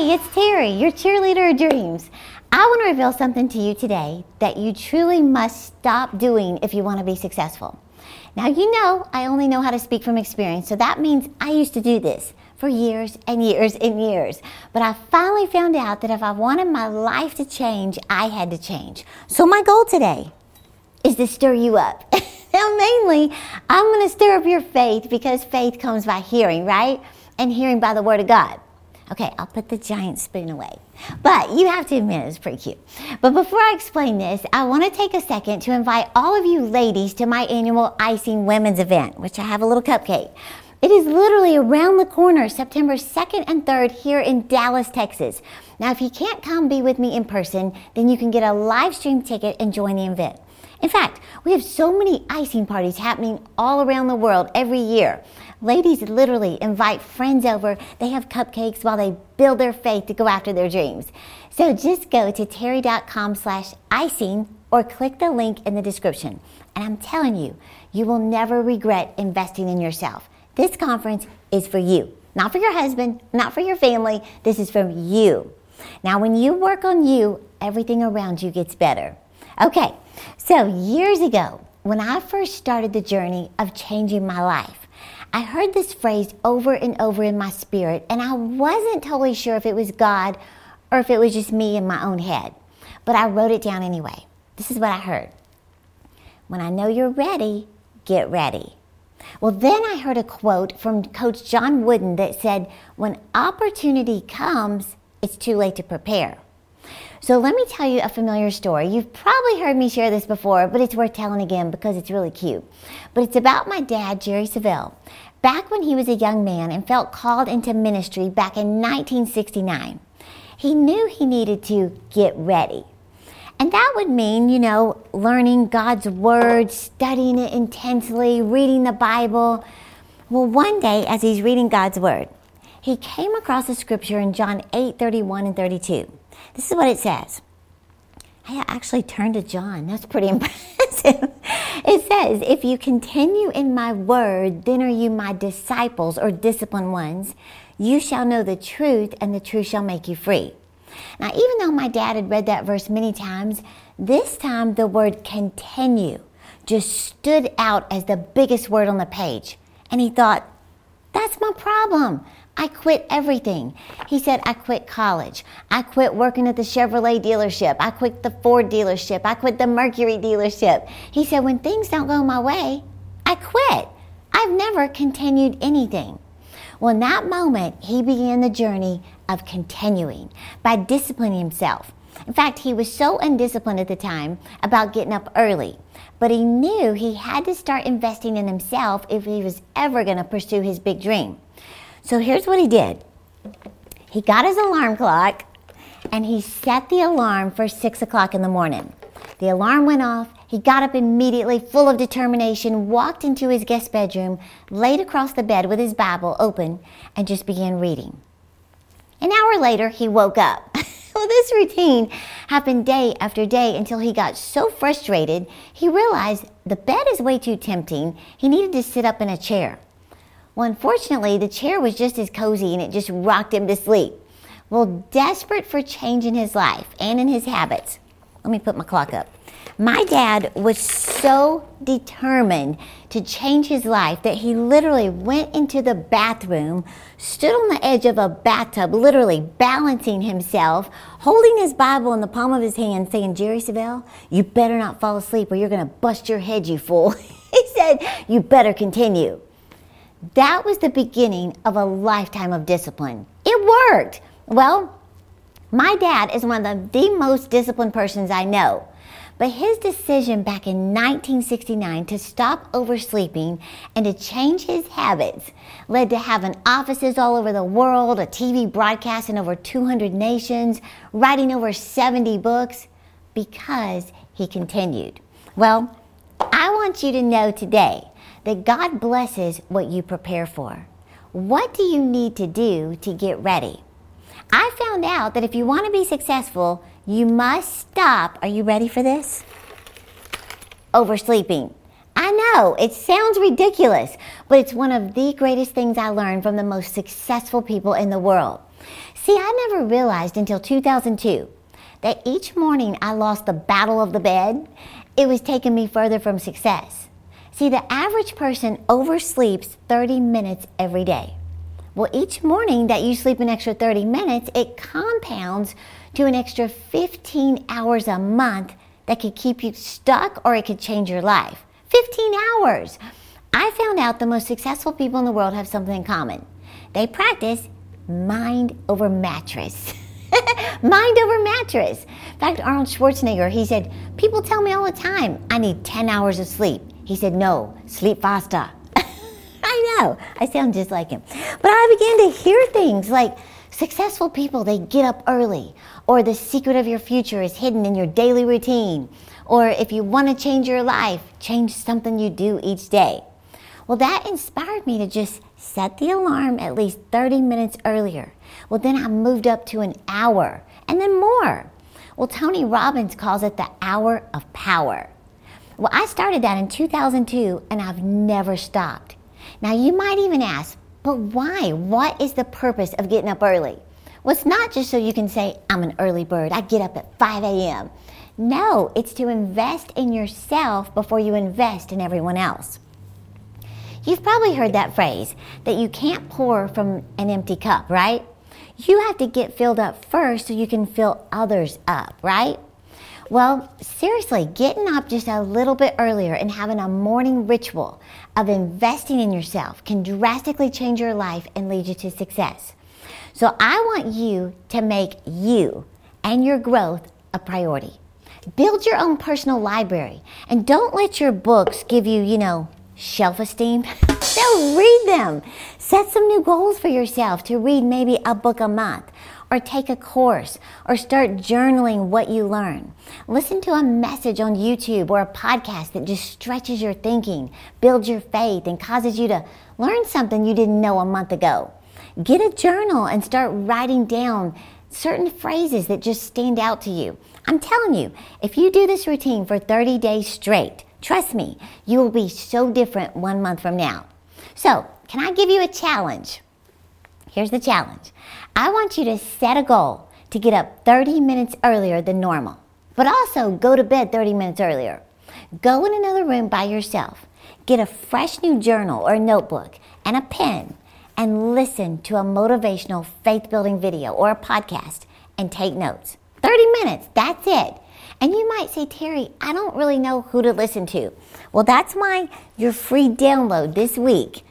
Hey, it's Terri, your cheerleader of dreams. I want to reveal something to you today that you truly must stop doing if you want to be successful. Now, you know, I only know how to speak from experience, so that means I used to do this for years and years and years. But I finally found out that if I wanted my life to change, I had to change. So, my goal today is to stir you up. now, mainly, I'm going to stir up your faith because faith comes by hearing, right? And hearing by the Word of God. Okay, I'll put the giant spoon away. But you have to admit it's pretty cute. But before I explain this, I want to take a second to invite all of you ladies to my annual Icing Women's event, which I have a little cupcake. It is literally around the corner, September 2nd and 3rd here in Dallas, Texas. Now, if you can't come be with me in person, then you can get a live stream ticket and join the event. In fact, we have so many icing parties happening all around the world every year. Ladies literally invite friends over. They have cupcakes while they build their faith to go after their dreams. So just go to terri.com slash icing or click the link in the description. And I'm telling you, you will never regret investing in yourself. This conference is for you, not for your husband, not for your family. This is for you. Now, when you work on you, everything around you gets better. Okay, so years ago, when I first started the journey of changing my life, I heard this phrase over and over in my spirit, and I wasn't totally sure if it was God or if it was just me in my own head. But I wrote it down anyway. This is what I heard When I know you're ready, get ready. Well, then I heard a quote from Coach John Wooden that said, When opportunity comes, it's too late to prepare. So let me tell you a familiar story. You've probably heard me share this before, but it's worth telling again because it's really cute. But it's about my dad, Jerry Savelle. Back when he was a young man and felt called into ministry back in 1969, he knew he needed to get ready. And that would mean, you know, learning God's Word, studying it intensely, reading the Bible. Well, one day, as he's reading God's Word, he came across a scripture in John 8 31 and 32. This is what it says. I actually turned to John. That's pretty impressive. It says, If you continue in my word, then are you my disciples or disciplined ones. You shall know the truth, and the truth shall make you free. Now, even though my dad had read that verse many times, this time the word continue just stood out as the biggest word on the page. And he thought, that's my problem. I quit everything. He said, I quit college. I quit working at the Chevrolet dealership. I quit the Ford dealership. I quit the Mercury dealership. He said, when things don't go my way, I quit. I've never continued anything. Well, in that moment, he began the journey of continuing by disciplining himself. In fact, he was so undisciplined at the time about getting up early, but he knew he had to start investing in himself if he was ever going to pursue his big dream. So here's what he did he got his alarm clock and he set the alarm for six o'clock in the morning. The alarm went off. He got up immediately, full of determination, walked into his guest bedroom, laid across the bed with his Bible open, and just began reading. An hour later, he woke up. well, this routine happened day after day until he got so frustrated he realized the bed is way too tempting. He needed to sit up in a chair. Well, unfortunately, the chair was just as cozy and it just rocked him to sleep. Well, desperate for change in his life and in his habits, let me put my clock up. My dad was so determined to change his life that he literally went into the bathroom, stood on the edge of a bathtub, literally balancing himself, holding his Bible in the palm of his hand, saying, Jerry Savelle, you better not fall asleep or you're going to bust your head, you fool. he said, You better continue. That was the beginning of a lifetime of discipline. It worked. Well, my dad is one of the most disciplined persons I know. But his decision back in 1969 to stop oversleeping and to change his habits led to having offices all over the world, a TV broadcast in over 200 nations, writing over 70 books because he continued. Well, I want you to know today that God blesses what you prepare for. What do you need to do to get ready? I found out that if you want to be successful, you must stop. Are you ready for this? Oversleeping. I know, it sounds ridiculous, but it's one of the greatest things I learned from the most successful people in the world. See, I never realized until 2002 that each morning I lost the battle of the bed, it was taking me further from success. See, the average person oversleeps 30 minutes every day. Well, each morning that you sleep an extra 30 minutes, it compounds to an extra 15 hours a month that could keep you stuck or it could change your life. 15 hours! I found out the most successful people in the world have something in common. They practice mind over mattress. mind over mattress. In fact, Arnold Schwarzenegger, he said, People tell me all the time, I need 10 hours of sleep. He said, No, sleep faster. I know, I sound just like him. But I began to hear things like successful people, they get up early, or the secret of your future is hidden in your daily routine, or if you want to change your life, change something you do each day. Well, that inspired me to just set the alarm at least 30 minutes earlier. Well, then I moved up to an hour and then more. Well, Tony Robbins calls it the hour of power. Well, I started that in 2002 and I've never stopped. Now, you might even ask, but why? What is the purpose of getting up early? Well, it's not just so you can say, I'm an early bird, I get up at 5 a.m. No, it's to invest in yourself before you invest in everyone else. You've probably heard that phrase that you can't pour from an empty cup, right? You have to get filled up first so you can fill others up, right? Well, seriously, getting up just a little bit earlier and having a morning ritual of investing in yourself can drastically change your life and lead you to success. So I want you to make you and your growth a priority. Build your own personal library and don't let your books give you, you know, shelf esteem. so read them. Set some new goals for yourself to read maybe a book a month or take a course or start journaling what you learn. Listen to a message on YouTube or a podcast that just stretches your thinking, builds your faith, and causes you to learn something you didn't know a month ago. Get a journal and start writing down certain phrases that just stand out to you. I'm telling you, if you do this routine for 30 days straight, trust me, you will be so different one month from now. So, can I give you a challenge? Here's the challenge I want you to set a goal to get up 30 minutes earlier than normal, but also go to bed 30 minutes earlier. Go in another room by yourself, get a fresh new journal or notebook and a pen, and listen to a motivational faith building video or a podcast and take notes. 30 minutes, that's it. And you might say, Terri, I don't really know who to listen to. Well, that's why your free download this week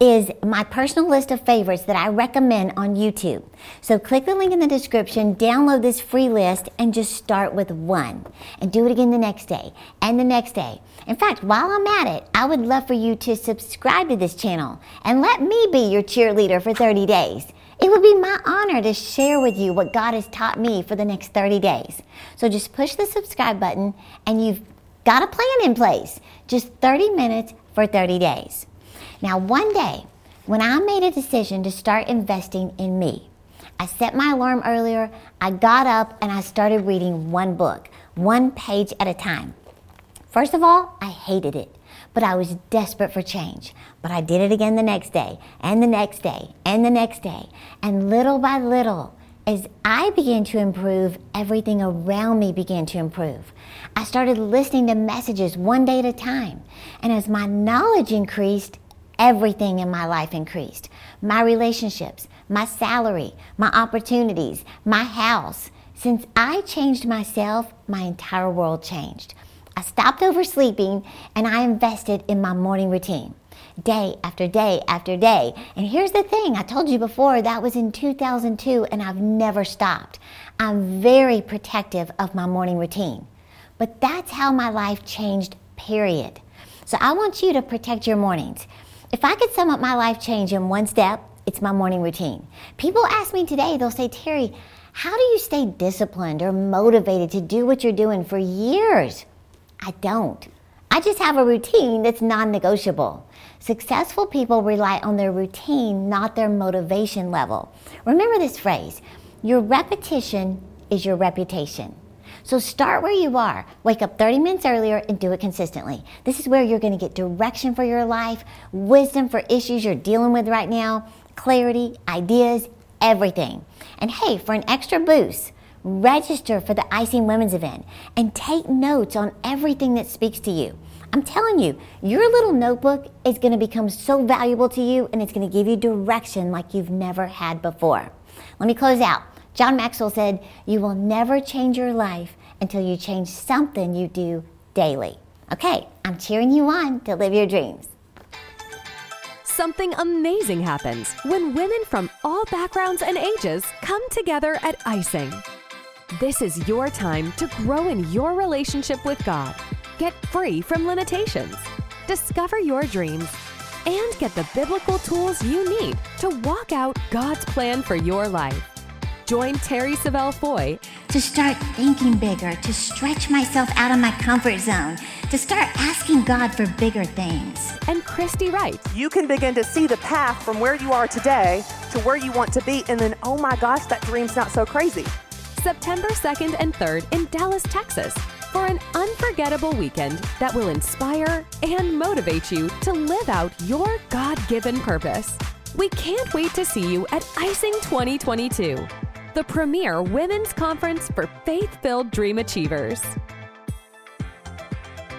is my personal list of favorites that I recommend on YouTube. So click the link in the description, download this free list, and just start with one. And do it again the next day and the next day. In fact, while I'm at it, I would love for you to subscribe to this channel and let me be your cheerleader for 30 days. It would be my honor to share with you what God has taught me for the next 30 days. So just push the subscribe button and you've got a plan in place. Just 30 minutes for 30 days. Now, one day, when I made a decision to start investing in me, I set my alarm earlier, I got up, and I started reading one book, one page at a time. First of all, I hated it, but I was desperate for change. But I did it again the next day, and the next day, and the next day. And little by little, as I began to improve, everything around me began to improve. I started listening to messages one day at a time. And as my knowledge increased, everything in my life increased my relationships, my salary, my opportunities, my house. Since I changed myself, my entire world changed. I stopped oversleeping and I invested in my morning routine day after day after day. And here's the thing I told you before that was in 2002 and I've never stopped. I'm very protective of my morning routine. But that's how my life changed, period. So I want you to protect your mornings. If I could sum up my life change in one step, it's my morning routine. People ask me today, they'll say, Terri, how do you stay disciplined or motivated to do what you're doing for years? I don't. I just have a routine that's non negotiable. Successful people rely on their routine, not their motivation level. Remember this phrase your repetition is your reputation. So start where you are. Wake up 30 minutes earlier and do it consistently. This is where you're going to get direction for your life, wisdom for issues you're dealing with right now, clarity, ideas, everything. And hey, for an extra boost, register for the Icing Women's event and take notes on everything that speaks to you. I'm telling you, your little notebook is going to become so valuable to you and it's going to give you direction like you've never had before. Let me close out. John Maxwell said, You will never change your life until you change something you do daily. Okay, I'm cheering you on to live your dreams. Something amazing happens when women from all backgrounds and ages come together at Icing. This is your time to grow in your relationship with God, get free from limitations, discover your dreams, and get the biblical tools you need to walk out God's plan for your life. Join Terri Savelle Foy to start thinking bigger, to stretch myself out of my comfort zone, to start asking God for bigger things. And Christy Wright. You can begin to see the path from where you are today to where you want to be, and then, oh my gosh, that dream's not so crazy. September 2nd and 3rd in Dallas, Texas, for an unforgettable weekend that will inspire and motivate you to live out your God given purpose. We can't wait to see you at Icing 2022 the premier women's conference for faith filled dream achievers.